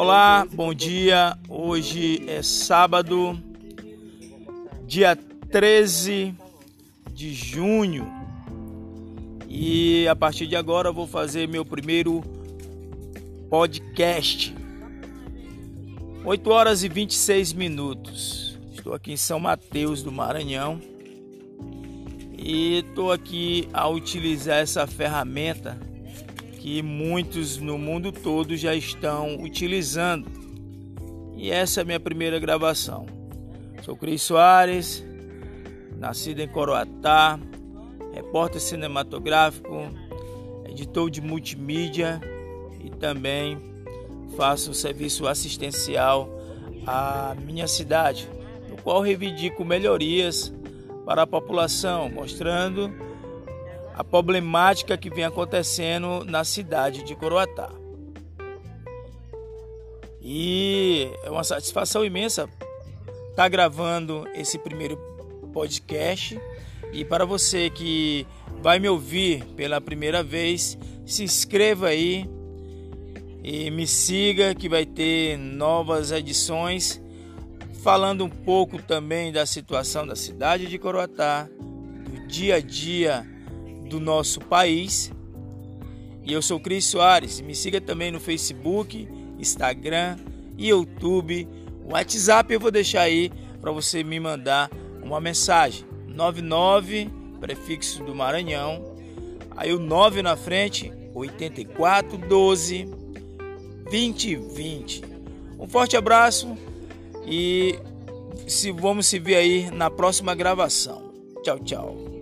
Olá, bom dia. Hoje é sábado, dia 13 de junho. E a partir de agora eu vou fazer meu primeiro podcast. 8 horas e 26 minutos. Estou aqui em São Mateus do Maranhão. E estou aqui a utilizar essa ferramenta que muitos no mundo todo já estão utilizando. E essa é a minha primeira gravação. Sou Cris Soares, nascido em Coroatá, repórter cinematográfico, editor de multimídia e também faço serviço assistencial à minha cidade, no qual reivindico melhorias para a população, mostrando a problemática que vem acontecendo na cidade de Coroatá. E é uma satisfação imensa estar tá gravando esse primeiro podcast. E para você que vai me ouvir pela primeira vez, se inscreva aí e me siga que vai ter novas edições falando um pouco também da situação da cidade de Coroatá, do dia a dia do nosso país. E eu sou Cris Soares. Me siga também no Facebook, Instagram, YouTube, WhatsApp. Eu vou deixar aí para você me mandar uma mensagem. 99 prefixo do Maranhão. Aí o 9 na frente, 8412 2020. Um forte abraço e se vamos se ver aí na próxima gravação. Tchau, tchau.